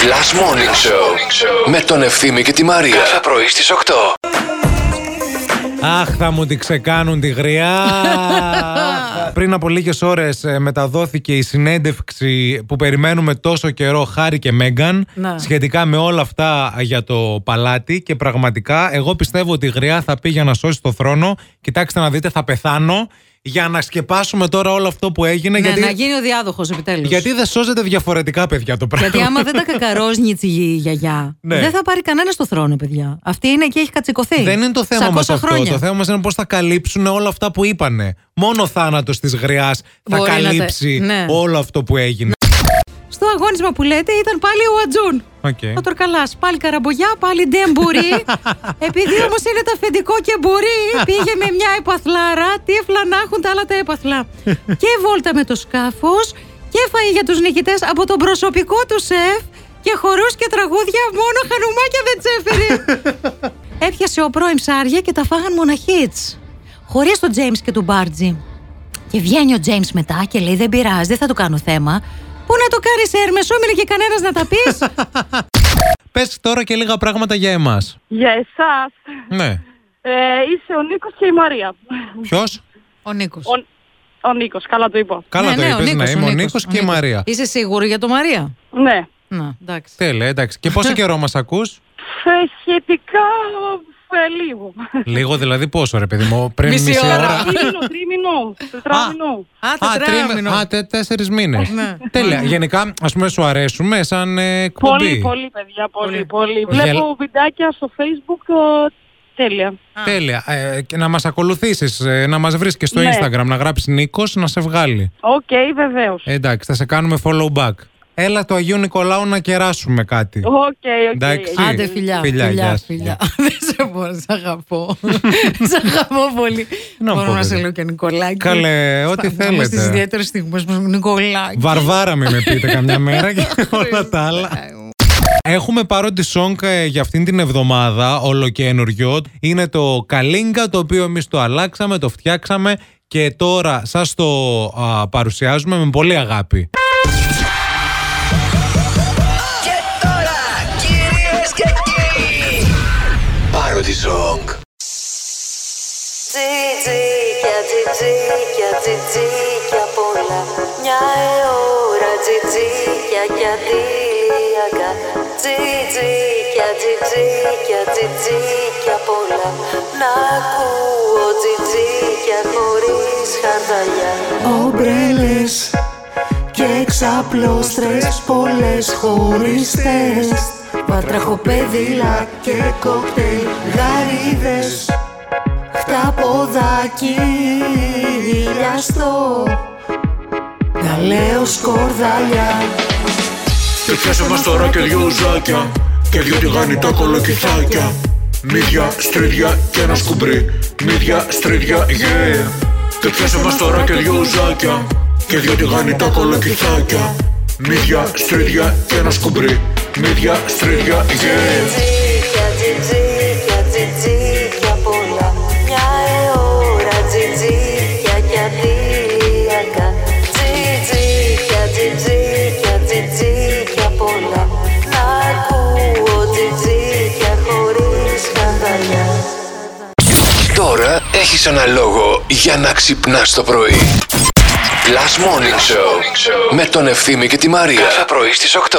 Last Morning Show με τον Ευθύμη και τη Μαρία. Κάθε πρωί στις 8. Αχ, θα μου τη ξεκάνουν τη γριά. Πριν από λίγες ώρες μεταδόθηκε η συνέντευξη που περιμένουμε τόσο καιρό Χάρη και Μέγκαν Να. σχετικά με όλα αυτά για το παλάτι. Και πραγματικά, εγώ πιστεύω ότι η γριά θα πει για να σώσει το θρόνο. Κοιτάξτε να δείτε, θα πεθάνω για να σκεπάσουμε τώρα όλο αυτό που έγινε. Ναι, γιατί, να γίνει ο διάδοχος επιτέλους. γιατί δεν σώζεται διαφορετικά, παιδιά, το πράγμα. Γιατί άμα δεν τα κακαρόζνιτς η γιαγιά, Ναι. δεν θα πάρει κανένα στο θρόνο, παιδιά. Αυτή είναι και έχει κατσικωθεί. Δεν είναι το θέμα μα 600 αυτό. χρόνια. Το θέμα μα είναι πώς θα καλύψουν όλα αυτά που είπανε. Μόνο ο θάνατος της γριάς θα Μπορεί να τα- καλύψει ναι. όλο αυτό που έγινε. Στο αγώνισμα που λέτε ήταν πάλι ο Ατζούν. Οκ. Ο Τορκαλά. Πάλι καραμπογιά, πάλι ντεμπουρί. Επειδή όμως είναι το αφεντικό και μπορεί, πήγε με μια επαθλάρα. Τύφλα να έχουν τα άλλα τα έπαθλα. και βόλτα με το σκάφος και φαΐ για τους νικητές από τον προσωπικό του σεφ. Και χορούς και τραγούδια μόνο χανουμάκια δεν τσέφερε. Έπιασε ο πρώην ψάρια και τα φάγαν μοναχίτς. Χωρίς τον Τζέιμ και τον Μπάρτζι. Και βγαίνει ο Τζέιμ μετά και λέει: Δεν πειράζει, δεν θα του κάνω θέμα. Πού να το κάνεις, Έρμες, έμεινε και κανένας να τα πεις. Πες τώρα και λίγα πράγματα για εμάς. Για εσάς Ναι. ε, είσαι ο Νίκος και η Μαρία. Ποιος; ο Νίκος. Ο, ο Νίκος, καλά το είπα. Καλά το είπες, ναι. Είμαι ο Νίκος και η Μαρία. Είσαι σίγουρο για το Μαρία; Ναι. Να, εντάξει. Τέλεια, εντάξει. Και πόσο καιρό μας ακούς, Ε, σχετικά ε, λίγο. Λίγο δηλαδή πόσο, ρε παιδί μου, πριν Μισή μισή ώρα. ώρα. Τρίμηνο, τρίμηνο, τετράμινο. Α, Α, τετράμινο. τρίμη- Α, τε, τέσσερις μήνες. Ναι. Τέλεια. Γενικά, ας πούμε, σου αρέσουμε σαν ε, εκπομπή. Πολύ, πολύ παιδιά, πολύ, πολύ. Γελ- Βλέπω βιντεάκια στο facebook, ε, τέλεια. Τέλεια. Ε, και να μας ακολουθήσεις, να μας βρεις και στο Ναι. Instagram, να γράψει Νίκος, να σε βγάλει. Οκ, βεβαίως. Ε, εντάξει, θα σε κάνουμε follow back. Έλα το Αγίου Νικολάου να κεράσουμε κάτι. Ok, ok. Εντάξει. Άντε, φιλιά. Φιλιά, Φιλιά, γεια σου, φιλιά. Δεν σε μπορώ, σε αγαπώ. σε αγαπώ πολύ. Να Μπορώ πω, να σε παιδί. λέω και Νικολάκη. Καλέ, ό,τι Στι θέλετε. ιδιαίτερες στιγμές μου, Νικολάκη. Βαρβάρα μην με πείτε καμιά μέρα και όλα τα άλλα. Έχουμε πάροντι song ε, για αυτήν την εβδομάδα, ολοκένουργιο. Είναι το Καλίνγκα, το οποίο εμείς το αλλάξαμε, το φτιάξαμε και τώρα σας το α, παρουσιάζουμε με πολύ αγάπη. Parody Song. Τζιτζίκια, τζιτζίκια, τζιτζίκια πολλά. Μια ώρα τζιτζίκια και αντιλιακά Τζιτζίκια, τζιτζίκια, τζιτζίκια πολλά. Να ακούω τζιτζίκια χωρίς χαρδαλιά. Ομπρέλες και εξαπλώστρες πολλές χωριστές Βατραχοπέδιλα και κόκτελ γαρίδες Χταποδάκι ηλιαστό Γαλαίο σκορδαλιά. Και πιάσε μας τώρα και δυο ουζάκια Και δυο τηγανιτά κολοκυθάκια. Μύδια, στρίδια και ένα σκουμπρί Μύδια, στρίδια, yeah. Και πιάσε μας τώρα και δυο ουζάκια Και δυο τηγανιτά κολοκυθάκια. Μύδια, στρίδια και ένα σκουμπρί Μύδια, στρίδια, yeah Τζιτζίκια, τζιτζίκια, τζιτζίκια πολλά Μια ώρα τζιτζίκια και αντιλιακά Τζιτζίκια, τζιτζίκια, τζιτζίκια πολλά Να ακούω τζιτζίκια χωρίς σκανδαλιά Τώρα έχεις ένα λόγο για να ξυπνάς το πρωί. Last Morning Show με τον Ευθύμη και τη Μαρία. Κάθε πρωί στις 8.